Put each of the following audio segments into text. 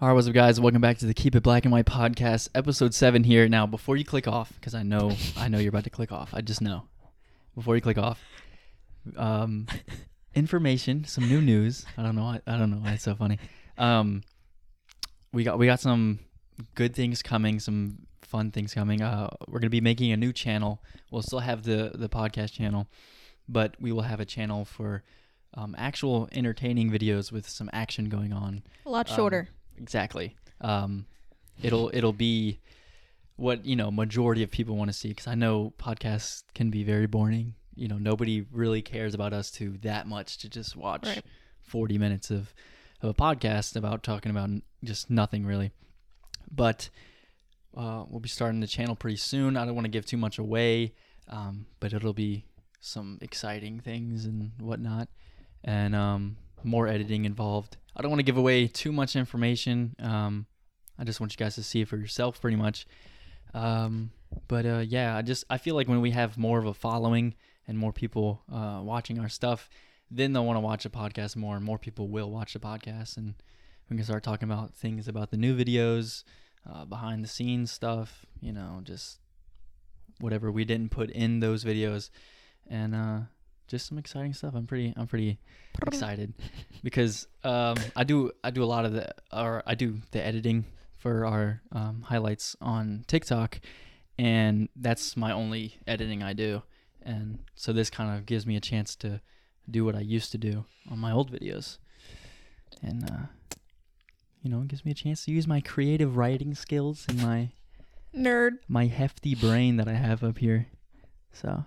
All right, what's up, guys? Welcome back to the Keep It Black and White podcast, episode seven here. Now, before you click off, because I know, I know you're about to click off. I just know. Before you click off, um, information, some new news. I don't know. I, I don't know. why It's so funny. Um, we got we got some good things coming, some fun things coming. Uh, we're gonna be making a new channel. We'll still have the the podcast channel, but we will have a channel for um, actual entertaining videos with some action going on. A lot Um, shorter. Exactly. Um, it'll it'll be what you know majority of people want to see because I know podcasts can be very boring. You know, nobody really cares about us to that much to just watch Right. forty minutes of of a podcast about talking about just nothing really. But uh, we'll be starting the channel pretty soon. I don't want to give too much away, um, but it'll be some exciting things and whatnot, and um, more editing involved. I don't want to give away too much information. Um, I just want you guys to see it for yourself, pretty much. Um, but uh, yeah, I just I feel like when we have more of a following and more people uh, watching our stuff, then they'll want to watch the podcast more, and more people will watch the podcast, and we can start talking about things about the new videos, uh, behind the scenes stuff, you know, just whatever we didn't put in those videos, and uh, just some exciting stuff. I'm pretty I'm pretty excited because um, I do I do a lot of the or I do the editing for our um, highlights on TikTok, and that's my only editing I do, and so this kind of gives me a chance to do what I used to do on my old videos, and uh, you know it gives me a chance to use my creative writing skills and my Nerd. my hefty brain that I have up here, so.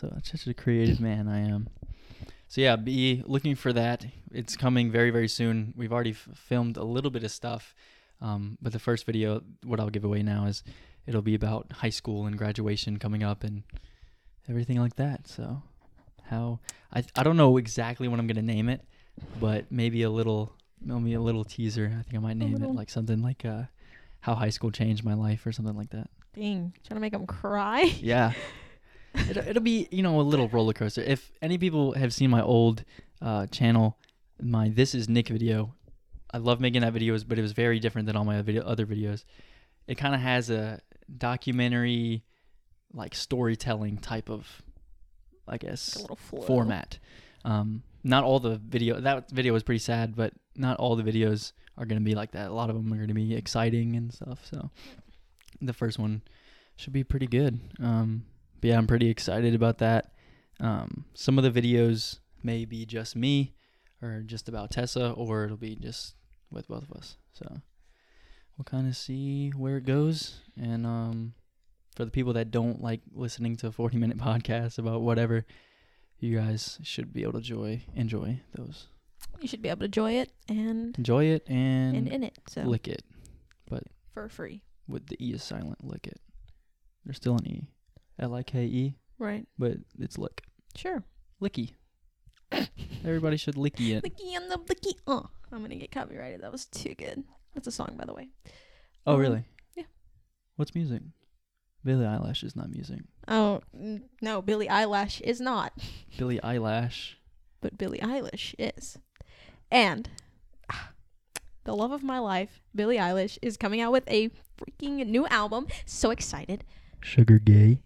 You're a nerd. So such a creative man I am. So yeah, be looking for that. It's coming very very soon. We've already f- filmed a little bit of stuff, um, but the first video, what I'll give away now is, it'll be about high school and graduation coming up and everything like that. So how I I don't know exactly what I'm gonna name it, but maybe a little maybe a little teaser. I think I might name it like something like uh, how high school changed my life or something like that. Dang. Trying to make him cry. Yeah. it'll, it'll be, you know, a little roller coaster. If any people have seen my old uh, channel, my This Is Nick video, I love making that videos, but it was very different than all my video, other videos. It kind of has a documentary, like storytelling type of, I guess, Like format. Um, not all the video that video was pretty sad, but not all the videos are gonna be like that. A lot of them are gonna be exciting and stuff. So the first one should be pretty good. Um, but yeah, I'm pretty excited about that. Um, some of the videos may be just me, or just about Tessa, or it'll be just with both of us. So we'll kind of see where it goes. And um, for the people that don't like listening to 40 minute podcasts about whatever, you guys should be able to enjoy enjoy those. You should be able to enjoy it and Enjoy it and, and in it. So lick it but for free. with the e is silent. Lick it. There's still an e, l i k e, Right. but it's lick. Sure. Licky. Everybody should licky it. Licky on the licky. Oh, I'm gonna get copyrighted. That was too good. That's a song, by the way. Oh Um, really? yeah. What's music? Billie Eilish is not music. Oh n- no, Billie Eyelash is not, Billie Eyelash. but Billie Eilish is. And ah, the love of my life, Billie Eilish, is coming out with a freaking new album. So excited. Sugar gay.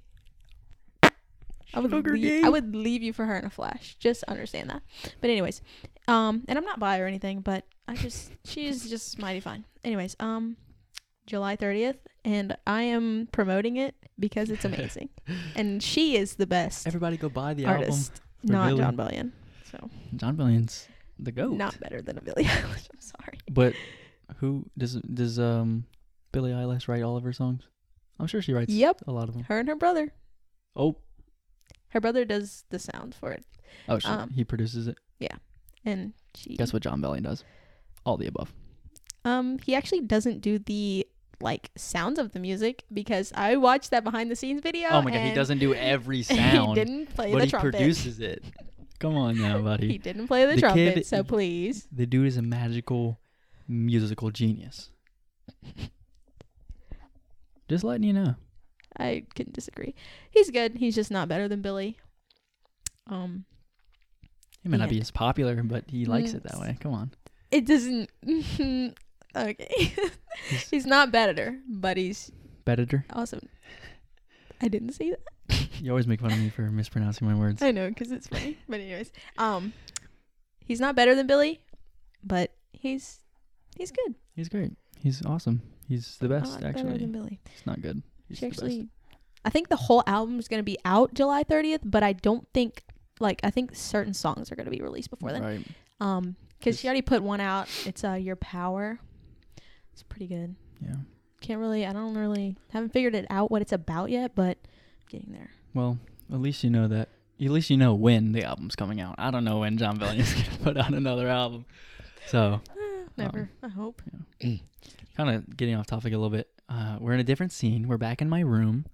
I would Sugar leave. I would leave you for her in a flash. Just understand that. But anyways, um, and I'm not bi or anything, but I just she's just mighty fine. Anyways, um, July 30th, and I am promoting it because it's amazing, and she is the best Everybody go buy the artist, for not. Jon Bellion. So. Jon Bellion's the goat. not better than a Billie Eilish. I'm sorry. But who does does um Billie Eilish write all of her songs? I'm sure she writes Yep. a lot of them. Her and her brother. Oh, Her brother does the sound for it, oh, she, Um, he produces it. Yeah, and she. Guess what Jon Bellion does? All the above. Um, he actually doesn't do the like sounds of the music because I watched that behind the scenes video. Oh my god, he doesn't do every sound. he didn't play but the he trumpet. produces it. Come on now, buddy. he didn't play the, The trumpet, kid- so please. The dude is a magical musical genius. Just letting you know. I couldn't disagree. He's good. He's just not better than Billy. Um, He may not be as popular, but he likes it that way. Come on. it doesn't. okay, he's not better, but he's Better. awesome. I didn't say that. You always make fun of me for mispronouncing my words. I know because it's funny. But anyways, um, he's not better than Billy, but he's he's good. He's great. He's awesome. He's the best, Not better actually. than Billy. It's not good. He's She actually, I think the whole album is gonna be out July 30th, but I don't think like I think certain songs are gonna be released before then. Right. Um, because she already put one out. It's uh Your Power. It's pretty good. Yeah. Can't really. I don't really haven't figured it out what it's about yet, but getting there. Well, at least you know that. At least you know when the album's coming out. I don't know when Jon Bellion is gonna put out another album. So, Never. I hope. kind of getting off topic a little bit. Uh, we're in a different scene. We're back in my room,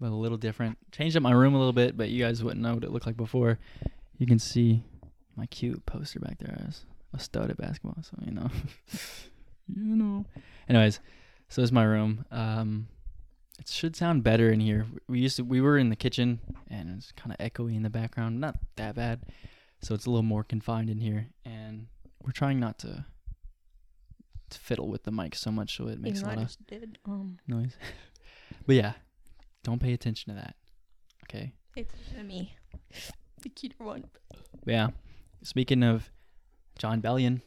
but a little different. Changed up my room a little bit, but you guys wouldn't know what it looked like before. You can see my cute poster back there as a stud at basketball. So you know, you know. Anyways, so this is my room. Um, it should sound better in here. We used to we were in the kitchen and it's kind of echoey in the background. Not that bad, so it's a little more confined in here. And we're trying not to fiddle with the mic so much so it makes Even a lot of did. Um, noise. but yeah, don't pay attention to that. Okay. it's me, the cuter one. But yeah. Speaking of Jon Bellion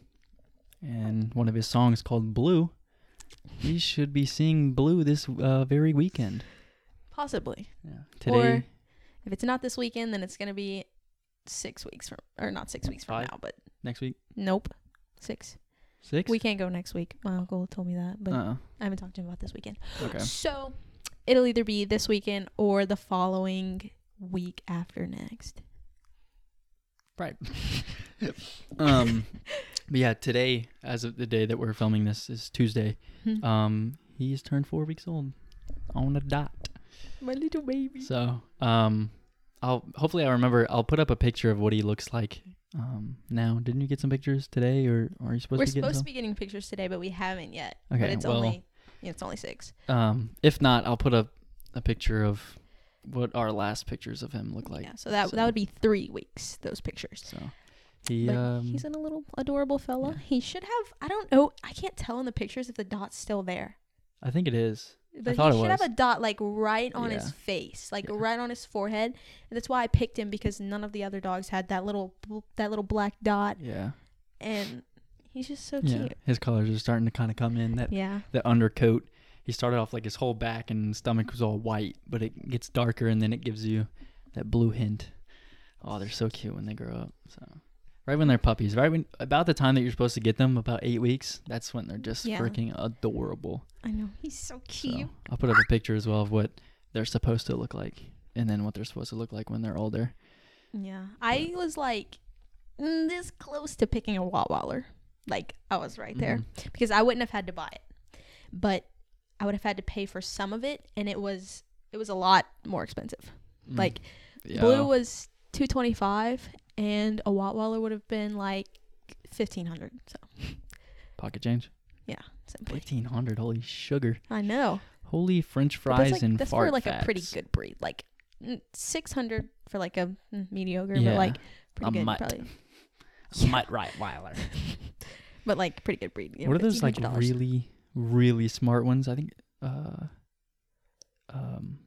and one of his songs called Blue, we should be seeing Blue this uh, very weekend. Possibly. Yeah. Today. Or- If it's not this weekend, then it's gonna be six weeks from, or not six weeks from Five? now, but next week. nope, six. Six. We can't go next week. My uncle told me that, but Uh. I haven't talked to him about this weekend. Okay. So it'll either be this weekend or the following week after next. Right. um. But yeah, today, as of the day that we're filming this, is Tuesday. Hmm. Um, he's turned four weeks old on a dot. My little baby. So, um, I'll hopefully I remember. I'll put up a picture of what he looks like. Um, now, didn't you get some pictures today, or are you supposed We're to supposed to be getting pictures today, but we haven't yet. Okay, but it's well- only yeah, it's only six. Um, if not, I'll put up a picture of what our last pictures of him look like. yeah, so that so- that would be three weeks. Those pictures. So, he But um, he's in a little adorable fella. yeah. He should have. I don't know. I can't tell in the pictures if the dot's still there. I think it is. But thought he it should have a dot like right on his face, like Yeah. right on his forehead. And that's why I picked him because none of the other dogs had that little that little black dot, Yeah. and he's just so Yeah. cute. His colors are starting to kind of come in. That Yeah. the undercoat. He started off like his whole back and stomach was all white, but it gets darker and then it gives you that blue hint. Oh, they're so cute when they grow up. So right when they're puppies, right when about the time that you're supposed to get them, about eight weeks, that's when they're just Yeah. freaking adorable. I know he's so So cute. I'll put up a picture as well of what they're supposed to look like, and then what they're supposed to look like when they're older. Yeah, I was like mm, this close to picking a Wattwaller. Like I was right there Mhm. because I wouldn't have had to buy it, but I would have had to pay for some of it, and it was it was a lot more expensive. Mm. Like Yeah. blue was two twenty five, and a Wattwaller would have been like fifteen hundred. So pocket change. simply, Fifteen hundred. Holy sugar. I know. Holy French fries like and that's fart for like a pretty good breed, like six hundred for like a mm, mediocre, Yeah. but like pretty A good mutt. probably. Mutt Rottweiler. But like pretty good breed. You know, what are those like really really smart ones i think uh um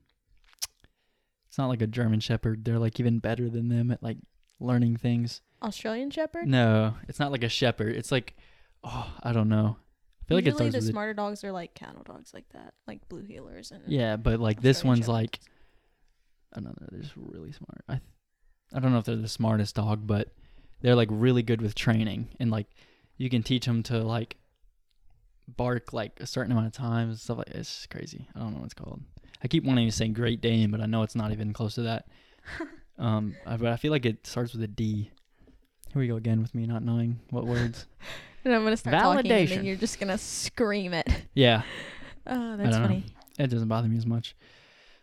it's not like a german shepherd they're like even better than them at like learning things. Australian Shepherd? no it's not like a shepherd. It's like oh i don't know. I feel like it Usually the with a- smarter dogs are like cattle dogs like that, like blue heelers and yeah but like this Australian one's like i don't know they're just really smart. I i don't know if they're the smartest dog but they're like really good with training and like you can teach them to like bark like a certain amount of times and stuff like it's crazy. I don't know what it's called. I keep wanting to say great dane but i know it's not even close to that um I, but i feel like it starts with a d here we go again with me not knowing what words And I'm gonna start talking, and Validation. then you're just gonna scream it. yeah Oh, that's don't know. funny. it doesn't bother me as much.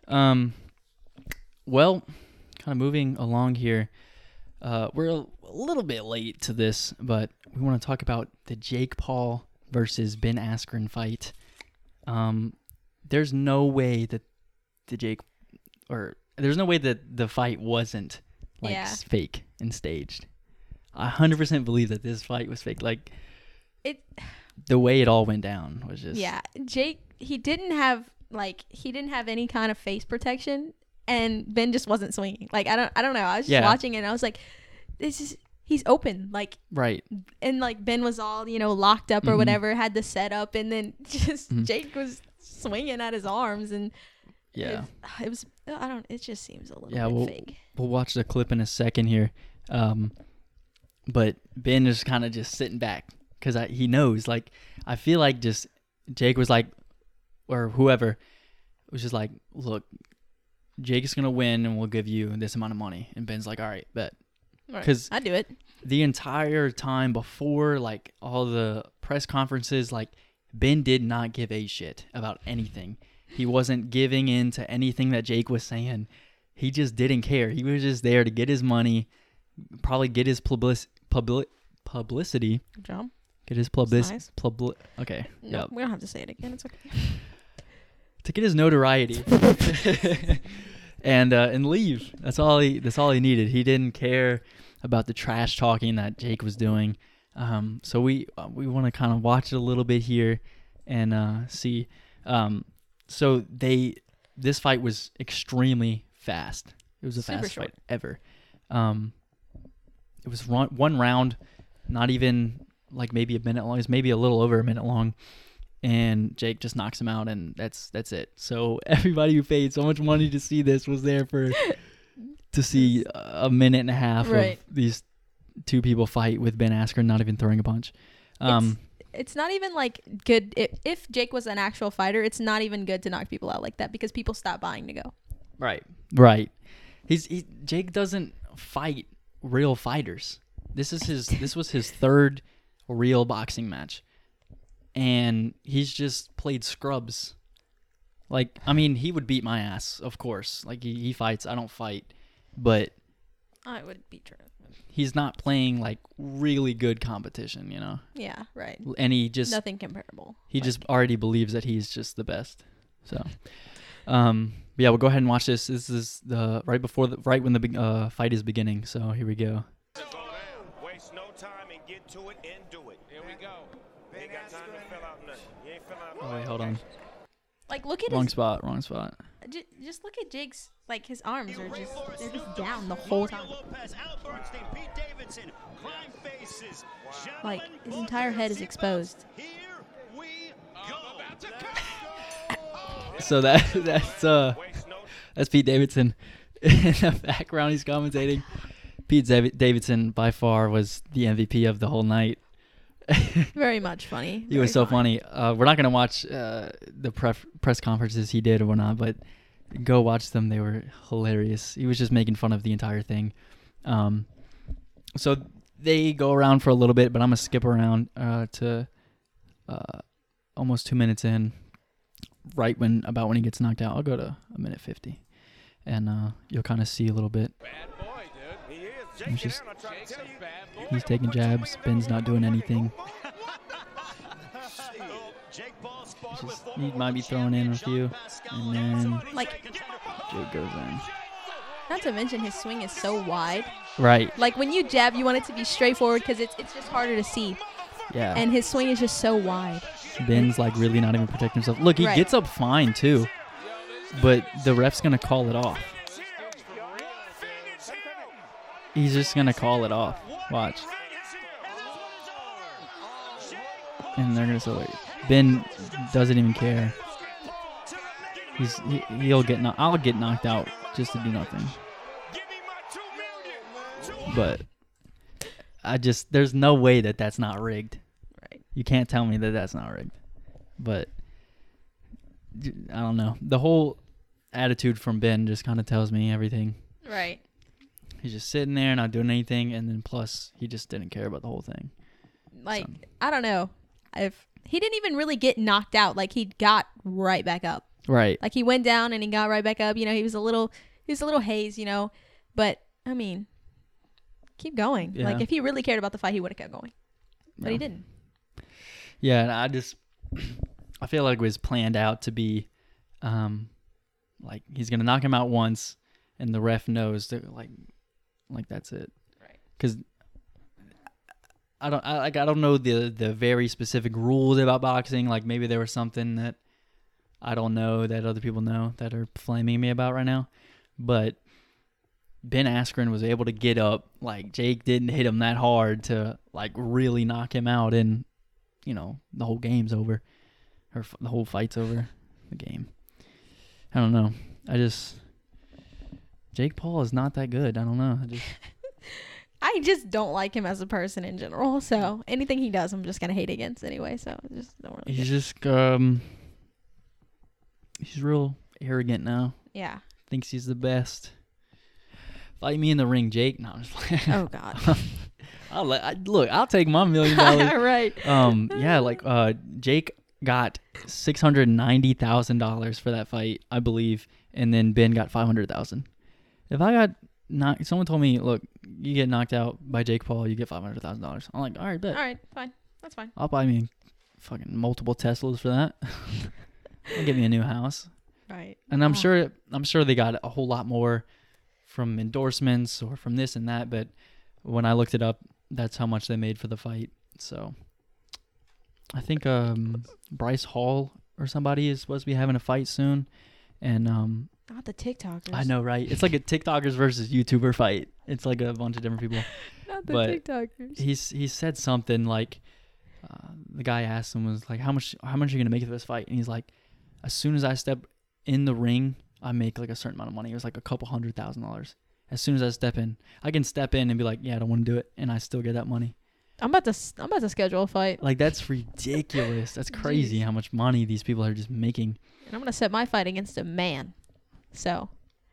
Um, well, kind of moving along here. Uh, we're a, a little bit late to this, but we want to talk about the Jake Paul versus Ben Askren fight. Um, there's no way that the Jake, or there's no way that the fight wasn't like Yeah. fake and staged. I 100% believe that this fight was fake. Like, it the way it all went down was just yeah, Jake he didn't have like he didn't have any kind of face protection and Ben just wasn't swinging. Like I don't I don't know. I was just Yeah. watching it and I was like this is he's open like right. and like Ben was all, you know, locked up or Mhm. whatever, had the setup and then just Mhm. Jake was swinging at his arms and Yeah. it, it was I don't it just seems a little Yeah, bit well, fake. We'll watch the clip in a second here. Um, but Ben is kind of just sitting back because he knows. Like, I feel like just Jake was like, or whoever was just like, look, Jake is gonna win, and we'll give you this amount of money. And Ben's like, all right, bet. Right. 'cause- I do it. The entire time before, like all the press conferences, like Ben did not give a shit about anything. He wasn't giving in to anything that Jake was saying. He just didn't care. He was just there to get his money, probably get his public, public publicity, Good job. get his That's public, nice. public. Okay, No, yep. we don't have to say it again. It's okay. to get his notoriety and uh, and leave. That's all he. That's all he needed. He didn't care about the trash talking that Jake was doing. Um, so we uh, we want to kind of watch it a little bit here and uh, see. Um, so they this fight was extremely fast. It was the Super fastest short. fight ever. Um, it was one, one round, not even like maybe a minute long. It was maybe a little over a minute long and Jake just knocks him out, and that's that's it. So everybody who paid so much money to see this was there for to see a minute and a half Right. of these two people fight with Ben Askren not even throwing a punch. Um, It's not even like good. If, if Jake was an actual fighter, it's not even good to knock people out like that because people stop buying to go. right, right. He's he, Jake doesn't fight real fighters. This is his. this was his third real boxing match, and he's just played scrubs. Like, I mean, he would beat my ass, of course. Like he, he fights, I don't fight, but I would be true. He's not playing like really good competition, you know. Yeah, right. And he just Nothing comparable. he Like, just already believes that he's just the best. So, um, but yeah, we'll go ahead and watch this. This is the right before the right when the uh, fight is beginning. So here we go. Go. Waste no time and get to it and do it. Here we go. Ain't got time to fill out nothing. You ain't fill out Oh wait, hold on. like look at Wrong his. spot. Wrong spot. J- just look at Jake's. Like his arms are just they're just down the whole time. Lopez, Al Bernstein, Pete Davidson, crime faces. Like his entire head is exposed. Here we go. So that that's uh that's Pete Davidson in the background. He's commentating. Pete Dav- Davidson by far was the MVP of the whole night. Very much funny. He was so funny. Uh, we're not gonna watch uh, the pref- press conferences he did or whatnot, but go watch them. They were hilarious. He was just making fun of the entire thing. Um, so they go around for a little bit, but I'm gonna skip around uh, to uh, almost two minutes in, right when about when he gets knocked out. I'll go to a minute fifty, and uh, you'll kind of see a little bit. Bad boy, dude. He is. He's just- Aaron, I tried to Jake's tell a you. bad boy. He's taking jabs. Ben's not doing anything. Jake Paul sparred Just- he might be throwing in a few, and then Like- Jake goes in. Not to mention his swing is so wide. Right. Like when you jab, you want it to be straightforward because it's it's just harder to see. Yeah. And his swing is just so wide. Ben's like really not even protecting himself. Look, he Right. gets up fine too, but the ref's gonna call it off. He's just gonna call it off. Watch, and they're gonna say, wait. Ben doesn't even care. He's he, he'll get knocked. I'll get knocked out just to do nothing. But I just there's no way that that's not rigged. Right. You can't tell me that that's not rigged. But I don't know. The whole attitude from Ben just kind of tells me everything. Right. He's just sitting there, not doing anything, and then plus he just didn't care about the whole thing. Like So- I don't know. If he didn't even really get knocked out, like he got right back up. Right. Like he went down and he got right back up. You know, he was a little he was a little haze, you know. But I mean, keep going. Yeah. Like if he really cared about the fight, he would have kept going. But he didn't. Yeah, and I just I feel like it was planned out to be um like he's gonna knock him out once and the ref knows that like like that's it. Right. Cause I don't I, like I don't know the the very specific rules about boxing. Like maybe there was something that I don't know that other people know that are flaming me about right now. But Ben Askren was able to get up. Like Jake didn't hit him that hard to like really knock him out, and you know the whole game's over, or f- the whole fight's over. The game. I don't know. I just Jake Paul is not that good. I don't know. I just I just don't like him as a person in general. So anything he does, I'm just gonna hate against anyway. So I just don't really. he's just um he's real arrogant now. yeah. Thinks he's the best. Fight me in the ring, Jake. No, I'm just playing. Oh God. I'll let, I, look, I'll take my million dollars. right. um, yeah, like uh, Jake got six hundred ninety thousand dollars for that fight, I believe, and then Ben got five hundred thousand. If I got knocked, someone told me, look, you get knocked out by Jake Paul, you get five hundred thousand dollars. I'm like, all right, bet. All right. Fine. That's fine. I'll buy me fucking multiple Teslas for that. I'll get me a new house. Right. And I'm Oh. sure I'm sure they got a whole lot more from endorsements or from this and that, but when I looked it up, that's how much they made for the fight. So I think um Bryce Hall or somebody is supposed to be having a fight soon. And um Not the TikTokers. I know, right? It's like a TikTokers versus YouTuber fight. It's like a bunch of different people. Not the but TikTokers. He's he said something like uh, the guy asked him was like how much how much are you gonna make for this fight? And he's like, as soon as I step in the ring, I make like a certain amount of money. It was like a couple hundred thousand dollars. As soon as I step in, I can step in and be like, yeah, I don't want to do it, and I still get that money. I'm about to. I'm about to schedule a fight, Like that's ridiculous. That's crazy Jeez. how much money these people are just making. and I'm gonna set my fight against a man. So,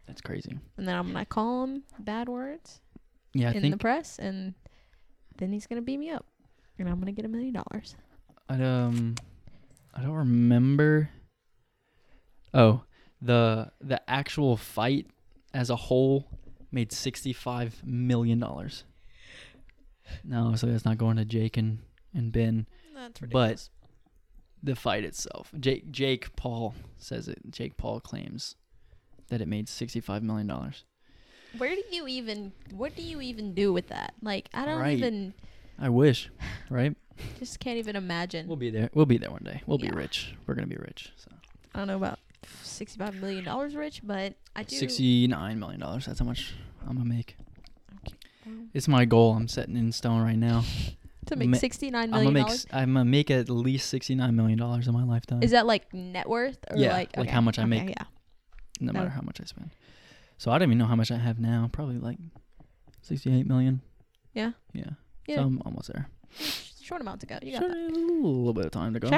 That's crazy. and then I'm gonna call him bad words Yeah, I in think the press, and then he's gonna beat me up, and I'm gonna get a million dollars. I um I don't remember. Oh, the the actual fight as a whole made sixty five million dollars. No, so that's not going to Jake and, and Ben. That's ridiculous. But The fight itself. Jake Jake Paul says it. Jake Paul claims that it made sixty five million dollars. Where do you even? What do you even do with that? Like, I don't Right. even. I wish, right? Just can't even imagine. We'll be there. We'll be there one day. We'll Yeah. be rich. We're gonna be rich. So I don't know about sixty-five million dollars rich, but I do. sixty nine million dollars. That's how much I'm gonna make. well, It's my goal. I'm setting in stone right now. to make ma- sixty-nine I'm gonna make. dollars. s- I'm gonna make at least sixty nine million dollars in my lifetime. Is that like net worth or Yeah, like like how much I okay, make. Yeah. No matter how much I spend. So I don't even know how much I have now. Probably like sixty eight million. Yeah. Yeah. Yeah. So I'm almost there. Short amount to go. You got Sure, that. a little bit of time to go.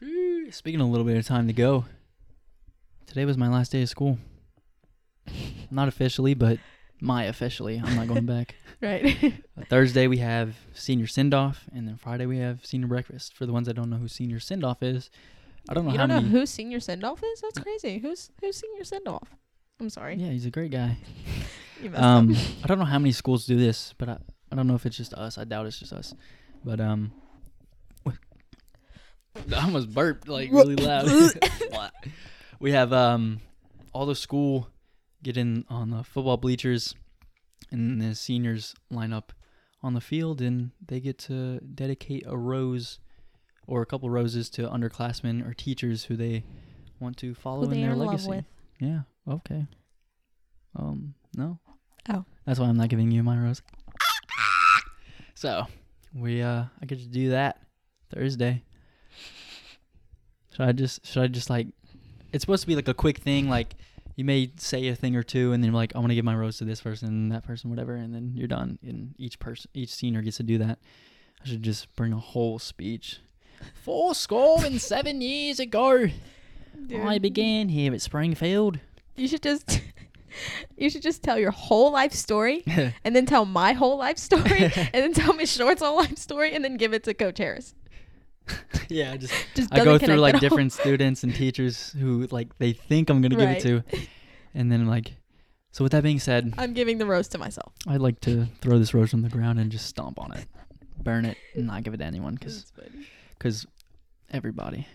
Sheesh. Speaking of a little bit of time to go, today was my last day of school. Not officially, but my officially. I'm not going back. Right. Uh, Thursday we have senior send off, and then Friday we have senior breakfast. For the ones that don't know who senior send off is, I don't know you how don't know many. who senior send off is? That's crazy. Who's who's senior send off? I'm sorry. yeah, he's a great guy. Um. I don't know how many schools do this, but I, I don't know if it's just us. I doubt it's just us. But um, I almost burped like really loud. we have um, all the school get in on the football bleachers, and the seniors line up on the field, and they get to dedicate a rose or a couple roses to underclassmen or teachers who they want to follow Who in their are in love legacy. Yeah. Okay. Um. No. Oh. That's why I'm not giving you my rose. So we uh, I get to do that Thursday. Should I just should I just like? It's supposed to be like a quick thing. Like you may say a thing or two, and then like I want to give my rose to this person, that person, whatever, and then you're done. And each person, each senior gets to do that. I should just bring a whole speech. Four score and seven years ago, I began here at Springfield. You should just. You should just tell your whole life story, and then tell my whole life story, and then tell Miss Short's whole life story, and then give it to Coach Harris. yeah, I just Just I go through like different students and teachers who like they think I'm gonna give it to, and then like, so with that being said, I'm giving the rose to myself. I'd like to throw this rose on the ground and just stomp on it, burn it, and not give it to anyone because because everybody.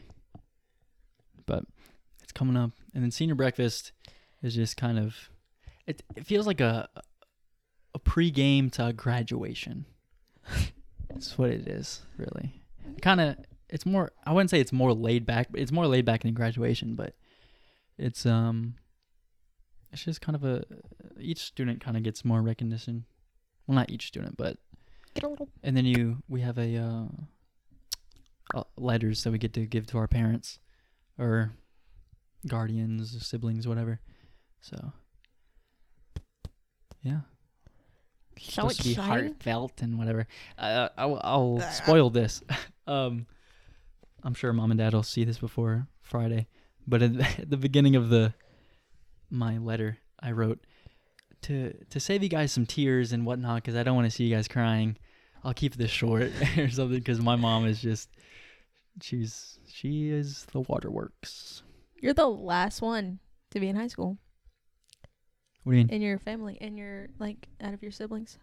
But it's coming up, and then senior breakfast is just kind of it. It feels like a a pregame to graduation. That's what it is, really. Kind of, it's more. I wouldn't say it's more laid back, but it's more laid back than graduation. But it's um, it's just kind of a. Each student kind of gets more recognition. Well, not each student, but and then you we have a uh, uh, letters that we get to give to our parents or guardians, siblings, whatever. So yeah, So supposed to be heartfelt and whatever. Uh, I'll, I'll spoil this. um, I'm sure mom and dad will see this before Friday, but at the, at the beginning of the my letter, I wrote to to save you guys some tears and whatnot because I don't want to see you guys crying. I'll keep this short or something because my mom is just she's she is the waterworks. You're the last one to be in high school What do you mean? in your family, in your like out of your siblings.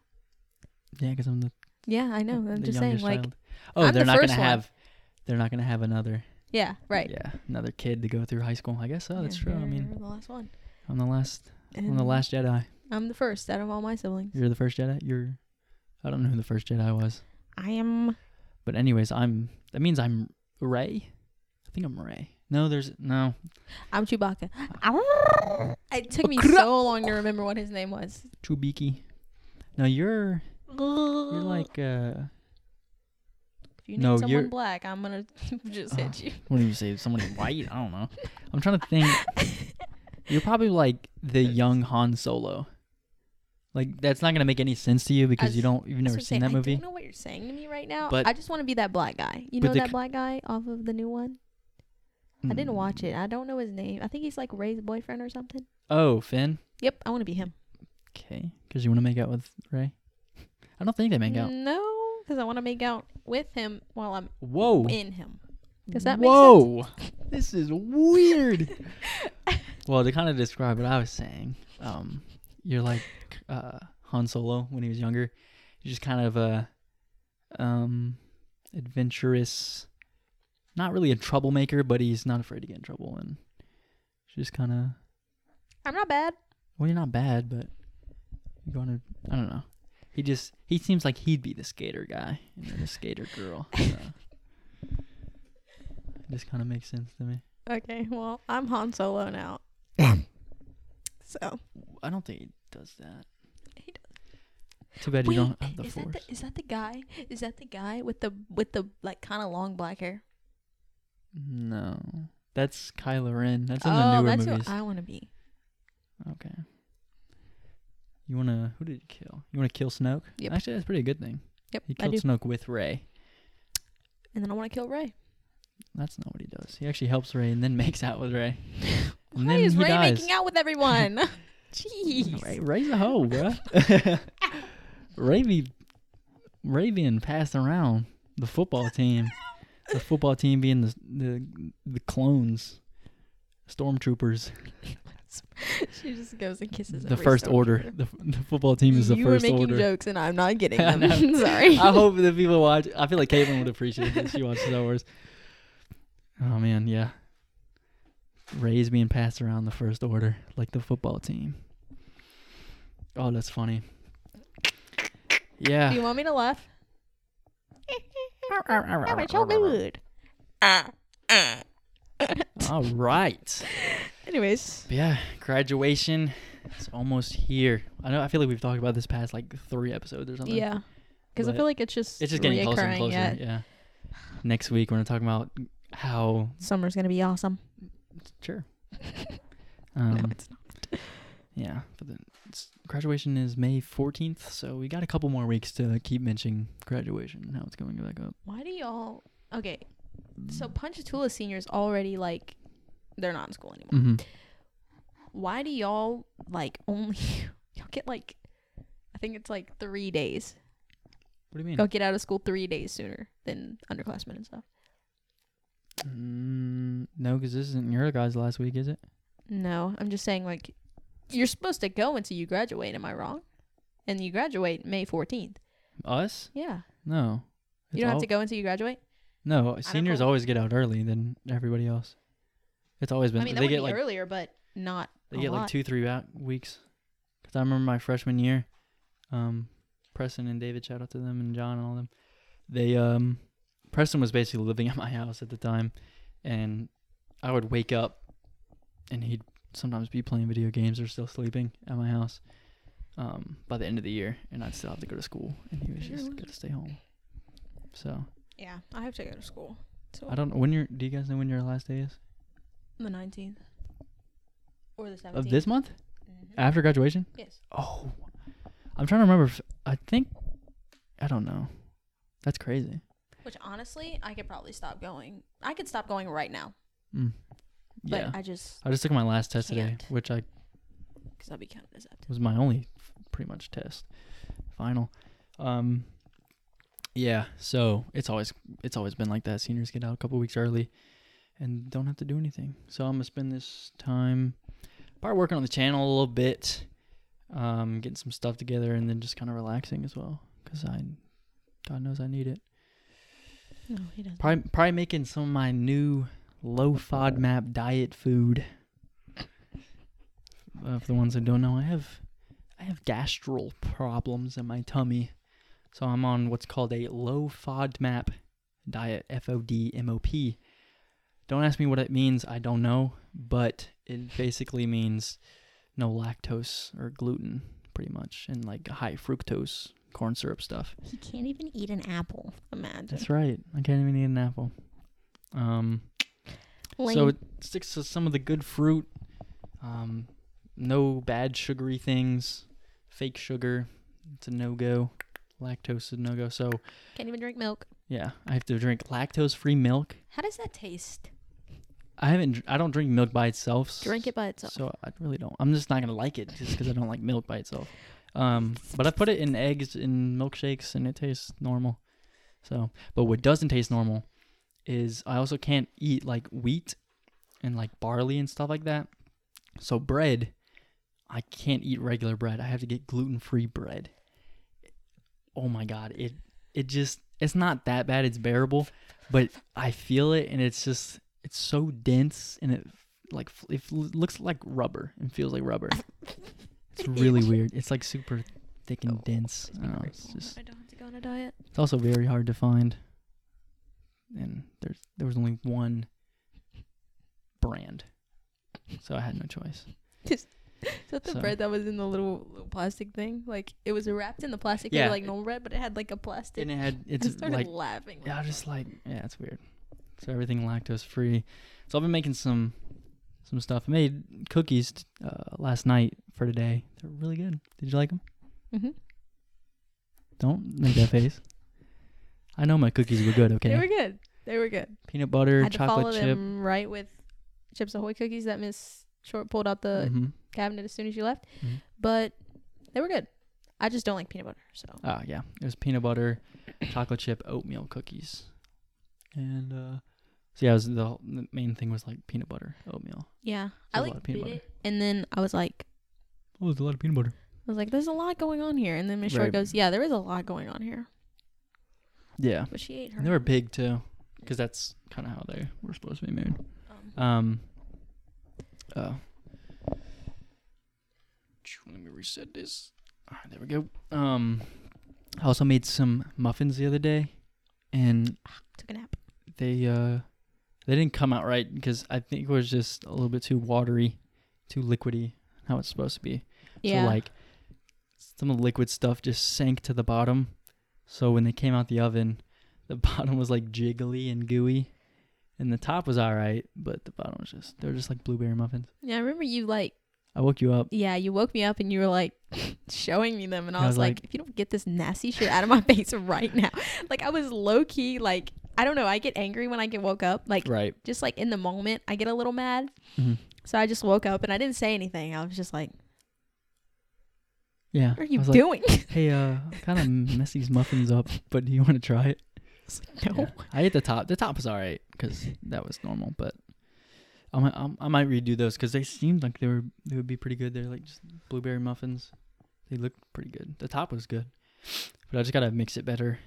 Yeah, because I'm the, Yeah, I know. I'm just saying, like, child. Oh, I'm they're the not gonna one. have they're not gonna have another yeah, right. Yeah, another kid to go through high school. I guess so. That's true. I mean, you're the last one. I'm the last. I'm the last Jedi. I'm the first out of all my siblings. You're the first Jedi. You're. I don't know who the first Jedi was, I am. but anyways, I'm. That means I'm Rey. I think I'm Rey. No, there's no. I'm Chewbacca. It took me so long to remember what his name was. Chubiki. No, you're. You're like. uh If you need No, someone you're- black, I'm gonna just Uh, hit you. What do you say? Someone white? I don't know. I'm trying to think. You're probably like the young Han Solo. Like that's not gonna make any sense to you because you don't. You've never seen saying. that movie. I don't know what you're saying to me right now. But- I just want to be that black guy. You know that c- black guy off of the new one? I didn't watch it. I don't know his name. I think he's like Rey's boyfriend or something. Oh, Finn. Yep, I want to be him. Okay, because you want to make out with Rey. I don't think they make out. No, because I want to make out with him while I'm Whoa. in him. Does that Whoa. this is weird. well, to kind of describe what I was saying, um, you're like uh, Han Solo when he was younger. You're just kind of a um, adventurous, not really a troublemaker, but he's not afraid to get in trouble, and just kind of. I'm not bad. Well, you're not bad, but you're going to. I don't know. He just he seems like he'd be the skater guy and you're the skater girl. So. It just kind of makes sense to me. Okay, well, I'm Han Solo now. so I don't think he does that. He does. Too bad wait, you don't have the is force. that the, is that the guy? Is that the guy with the with the like kind of long black hair? no, that's Kylo Ren. That's in oh, the newer that's movies. what I want to be. okay. You wanna? Who did you kill? You wanna kill Snoke? Yep. Actually, that's a pretty good thing. Yep, He killed. Snoke with Rey. And then I want to kill Rey. That's not what he does. He actually helps Rey and then makes out with Rey. And Why is Rey dies. making out with everyone? Jeez. Rey, Rey's a hoe, bruh. Rey be Rey being passed around the football team. the football team being the the the clones, stormtroopers. she just goes and kisses The first order. The, the football team is the you first were making order. jokes and I'm not getting them. Sorry. I hope that people watch. I feel like Caitlin would appreciate this. She watches Star Wars. Oh man, yeah. Rey's being passed around the first order like the football team. Oh, that's funny. Yeah. Do you want me to laugh? All it's so good. right. Anyways, But yeah, graduation. It's almost here. I know. I feel like we've talked about this past like three episodes or something. yeah, because I feel like it's just It's just getting closer and closer. yet. Yeah. Next week we're gonna talk about how Summer's gonna be awesome. Sure. Um, no, it's not. Yeah, but then it's, graduation is May 14th, so we got a couple more weeks to keep mentioning graduation and how it's going back up. Why do y'all? Okay, so Ponchatoula seniors already like they're not in school anymore. hmm Why do y'all like only y'all get like I think it's like three days. What do you mean? Y'all get out of school three days sooner than underclassmen and stuff. Mm, no, because this isn't your guys' last week, is it? No, I'm just saying like you're supposed to go until you graduate. Am I wrong? And you graduate May 14th. Us? Yeah, No. you don't have to go until you graduate. No, seniors always get out early than everybody else. It's always been. I mean, they would get be like earlier, but not. they get lot. like two, three weeks. Because I remember my freshman year, um, Preston and David, shout out to them and John and all them. They um Preston was basically living at my house at the time and I would wake up and he'd sometimes be playing video games or still sleeping at my house. Um, by the end of the year and I'd still have to go to school and he was just Really? gotta stay home. So Yeah, I have to go to school. So I don't know when your do you guys know when your last day is? the nineteenth or the seventeenth Of this month? Mhm. After graduation? Yes. Oh. I'm trying to remember if I think I don't know. That's crazy. Which honestly, I could probably stop going. I could stop going right now, Mm. but Yeah. I just I just took my last test today, can't. which I because I'll be counted as that. was my only pretty much test final. Um yeah, so it's always it's always been like that. Seniors get out a couple weeks early and don't have to do anything. So I'm gonna spend this time probably working on the channel a little bit, um, getting some stuff together, and then just kind of relaxing as well, cause I, God knows I need it. No, he doesn't. Probably probably making some of my new low FODMAP diet food. Uh, for the ones that don't know, I have I have gastral problems in my tummy, so I'm on what's called a low FODMAP diet. F O D M O P. Don't ask me what it means. I don't know, but it basically means no lactose or gluten, pretty much, and like high fructose corn syrup stuff. He can't even eat an apple. Imagine. That's right. I can't even eat an apple. Um, so it sticks to some of the good fruit. Um, no bad sugary things. Fake sugar, it's a no go. Lactose is no go. So Can't even drink milk. yeah, I have to drink lactose free milk. How does that taste? I haven't. I don't drink milk by itself. Drink it by itself. So I really don't. I'm just not gonna like it just because I don't like milk by itself. Um, but I put it in eggs in milkshakes and it tastes normal. So, but what doesn't taste normal is I also can't eat like wheat and like barley and stuff like that. So bread, I can't eat regular bread. I have to get gluten free bread. Oh my god, it it just it's not that bad. It's bearable, but I feel it and it's just it's so dense and it like it looks like rubber and feels like rubber. It's really weird. It's like super thick and dense. I don't know, it's just I don't have to go on a diet. it's also very hard to find. And there's there was only one brand. So I had no choice. Is that the So- bread that was in the little, little plastic thing? Like it was wrapped in the plastic Yeah. like normal bread, but it had like a plastic. And it had I it's started like laughing. yeah, I was just like yeah, it's weird. So everything lactose free. So I've been making some some stuff. I made cookies t- uh, last night for today. They're really good. Did you like them? Mm-hmm. Don't make that face. I know my cookies were good. Okay. They were good. They were good. Peanut butter, had to follow chocolate chip. them right with Chips Ahoy cookies that Miss Short pulled out the Mhm. cabinet as soon as you left. Mhm. But they were good. I just don't like peanut butter. So Ah, yeah. It was peanut butter, chocolate chip, oatmeal cookies, and uh, so yeah, was the, the main thing was like peanut butter, oatmeal. yeah, I a lot like of peanut butter. it, and then I was like, Oh, there's a lot of peanut butter. I was like, there's a lot going on here. And then Miss Short Right. goes, yeah, there is a lot going on here. Yeah, But she ate her. and they were big too, because that's kind of how they were supposed to be made. um, Um. Oh. Let me reset this. All right, there we go. Um, I also made some muffins the other day, and took a nap. they uh they didn't come out right because I think it was just a little bit too watery, too liquidy, how it's supposed to be. Yeah. So like some of the liquid stuff just sank to the bottom. So when they came out the oven, the bottom was like jiggly and gooey. And the top was alright, but the bottom was just they were just like blueberry muffins. yeah, I remember you like, I woke you up. yeah, you woke me up and you were like showing me them, and I Yeah, I was was like, like- if you don't get this nasty shit out of my face right now, like I was low key, like I don't know, I get angry when I get woke up, like Right. just like in the moment, I get a little mad. Mhm. So I just woke up and I didn't say anything. I was just like, Yeah. "What are I you was like, doing?" hey, uh, kind of mess these muffins up, but do you want to try it? no. Yeah. I ate the top. The top was all right because that was normal, but I might I'm- might redo those because they seemed like they were they would be pretty good. They're like just blueberry muffins. They looked pretty good. The top was good, but I just gotta mix it better,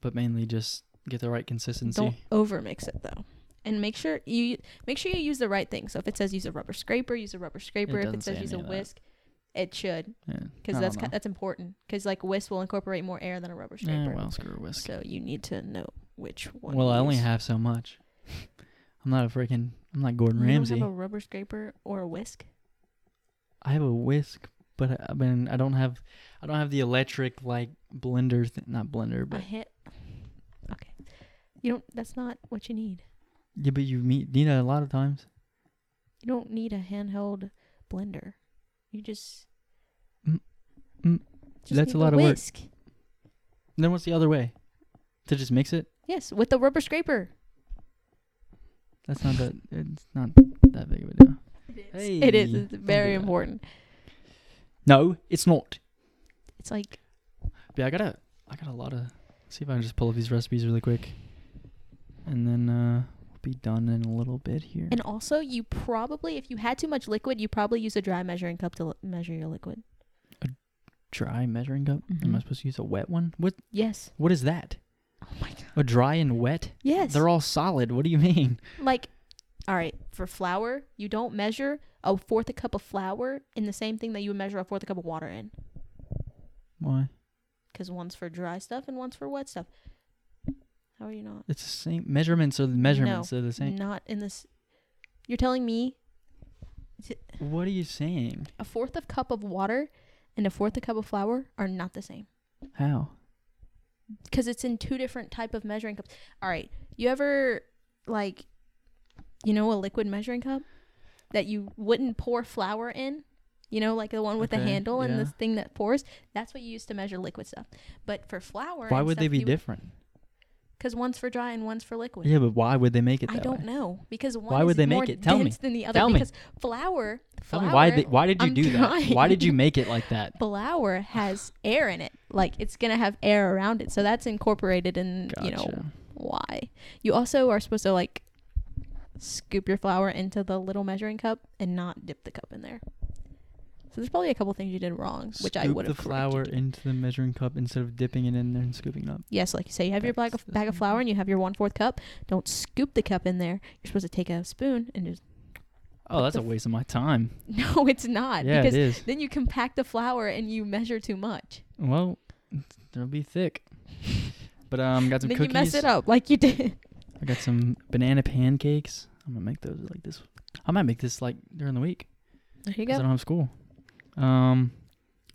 but mainly just get the right consistency. Don't over mix it though. And make sure you make sure you use the right thing. So if it says use a rubber scraper, use a rubber scraper. if it says use a whisk, that. It should, Yeah, because I that's ki- that's important. Because like whisk will incorporate more air than a rubber Yeah, scraper. well, screw whisk. So you need to know which one. well, I only use. have so much. I'm not a freaking. I'm not Gordon You Ramsay. don't have a rubber scraper or a whisk. I have a whisk, but I, I mean, I don't have. I don't have the electric like blender. Th- not blender, A but hit. Okay. You don't. That's not what you need. yeah, but you meet need that a lot of times. You don't need a handheld blender. You just. Mm, mm, just that's a lot of work. whisk. Then what's the other way? To just mix it? Yes, with the rubber scraper. That's not that. It's not that big of a deal. Hey, It is. It's very important. No, it's not. It's like But yeah, I gotta. I got a lot of. See if I can just pull up these recipes really quick, and then uh, be done in a little bit here. And also, you probably, if you had too much liquid, you probably use a dry measuring cup to li- measure your liquid. A dry measuring cup. Mm-hmm. Am I supposed to use a wet one? What? Yes. What is that? Oh my god. A dry and wet? Yes. They're all solid. What do you mean? like, all right, for flour, you don't measure a fourth a cup of flour in the same thing that you would measure a fourth a cup of water in, Why? because one's for dry stuff and one's for wet stuff. How are you not? It's the same measurements. Are the measurements are the same. Not in this. You're telling me What are you saying? a fourth of cup of water and a fourth of cup of flour are not the same. How? because it's in two different type of measuring cups. All right, you ever like, you know, a liquid measuring cup that you wouldn't pour flour in? You know, like the one with the Okay, handle and the yeah. thing that pours. That's what you use to measure liquid stuff. But for flour, Why would they be different? Because one's for dry and one's for liquid. Yeah, but why would they make it I don't way? know because one Why would they make more it? Tell me. dense than the other. Tell me. because flour, Tell flour, me why? They, why did you I'm do that? Why did you make it like that? flour has air in it. Like it's gonna have air around it, so that's incorporated in you know why. You also are supposed to like scoop your flour into the little measuring cup and not dip the cup in there. So there's probably a couple things you did wrong, which I Scoop would the have flour into the measuring cup instead of dipping it in there and scooping it up. Yes, like you say, you have your bag of the bag of flour and you have your one fourth cup. Don't scoop the cup in there. You're supposed to take a spoon and just Oh, that's a waste of my time. no, it's not yeah, because it is. then you compact the flour and you measure too much. Well, they'll be thick. But um, got some then cookies. you mess it up like you did. I got some banana pancakes. I'm gonna make those like this. I might make this like during the week There you because I go. don't have school. Um,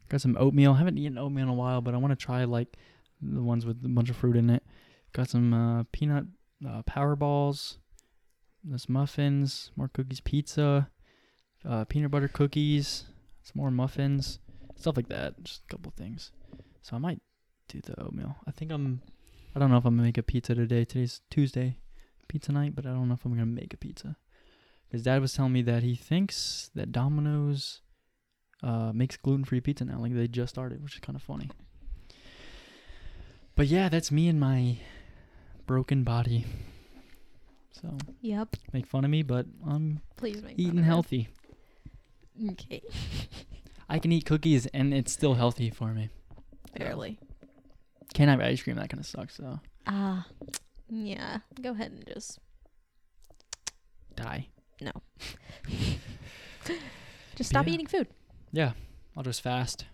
got some oatmeal. haven't eaten oatmeal in a while, but I want to try like the ones with a bunch of fruit in it. Got some uh, peanut uh, power balls. This muffins, more cookies, pizza, uh, peanut butter cookies, some more muffins, stuff like that. Just a couple things. So I might do the oatmeal. I think I'm. I don't know if I'm gonna make a pizza today. Today's Tuesday, pizza night, but I don't know if I'm gonna make a pizza. His dad was telling me that he thinks that Domino's uh, makes gluten-free pizza now. Like they just started, which is kind of funny. But yeah, that's me and my broken body. So Yep. make fun of me, but I'm Please make eating it. healthy. Okay. I can eat cookies and it's still healthy for me. Barely. Can't have ice cream. That kind of sucks. So Ah. yeah. Go ahead and just die. No. just stop Yeah. eating food. Yeah, I'll just fast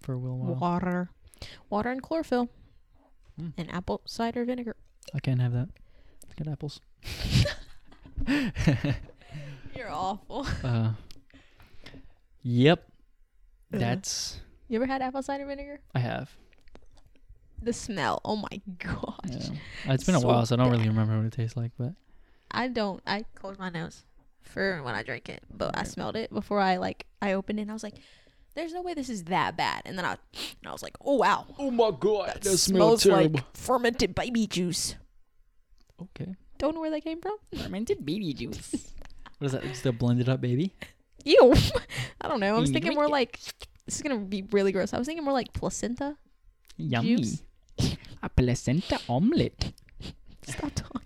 for a little while. Water. Water and chlorophyll. Mm. And apple cider vinegar. I can't have that. It's got apples. You're awful. uh, yep. Ugh. That's You ever had apple cider vinegar? I have. The smell. Oh my gosh. Yeah. It's been a So while, so I don't really remember what it tastes like. But I don't. I close my nose for when I drink it, but I smelled it before I like I opened it. and I was like, "There's no way this is that bad." And then I, and I was like, "Oh wow, oh my god, that smells like fermented baby juice." okay. Don't know where that came from. Fermented baby juice. what is that? Just a blended up baby? Ew. I don't know. I was thinking more like this is gonna be really gross. I was thinking more like placenta. Yummy. Juice. A placenta omelet. Stop talking.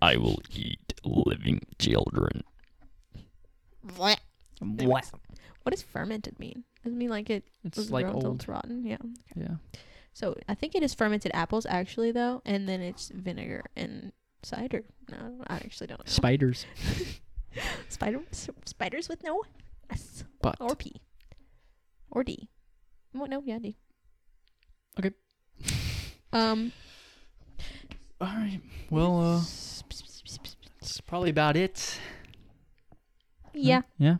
Never. I will eat living children. what What? What does fermented mean? Does it mean like it It's was like grown till old. it's rotten? Yeah. Yeah. So I think it is fermented apples actually though, and then it's vinegar and cider. No, I actually don't know. Spiders. Spider spiders with no S But or P or D. What? No, yeah, D. Okay. Um. all right. Well, uh, that's probably about it. Yeah. Yeah.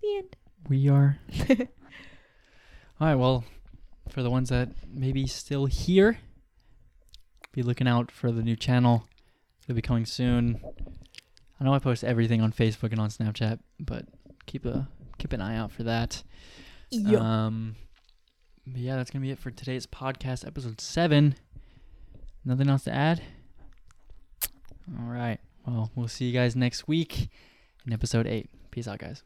The end. We are. All right. Well, for the ones that maybe still here, be looking out for the new channel. It'll be coming soon. I know I post everything on Facebook and on Snapchat, but keep a keep an eye out for that. Um, but yeah, that's gonna be it for today's podcast, episode seven. Nothing else to add. All right. Well, we'll see you guys next week in episode eight. Peace out, guys.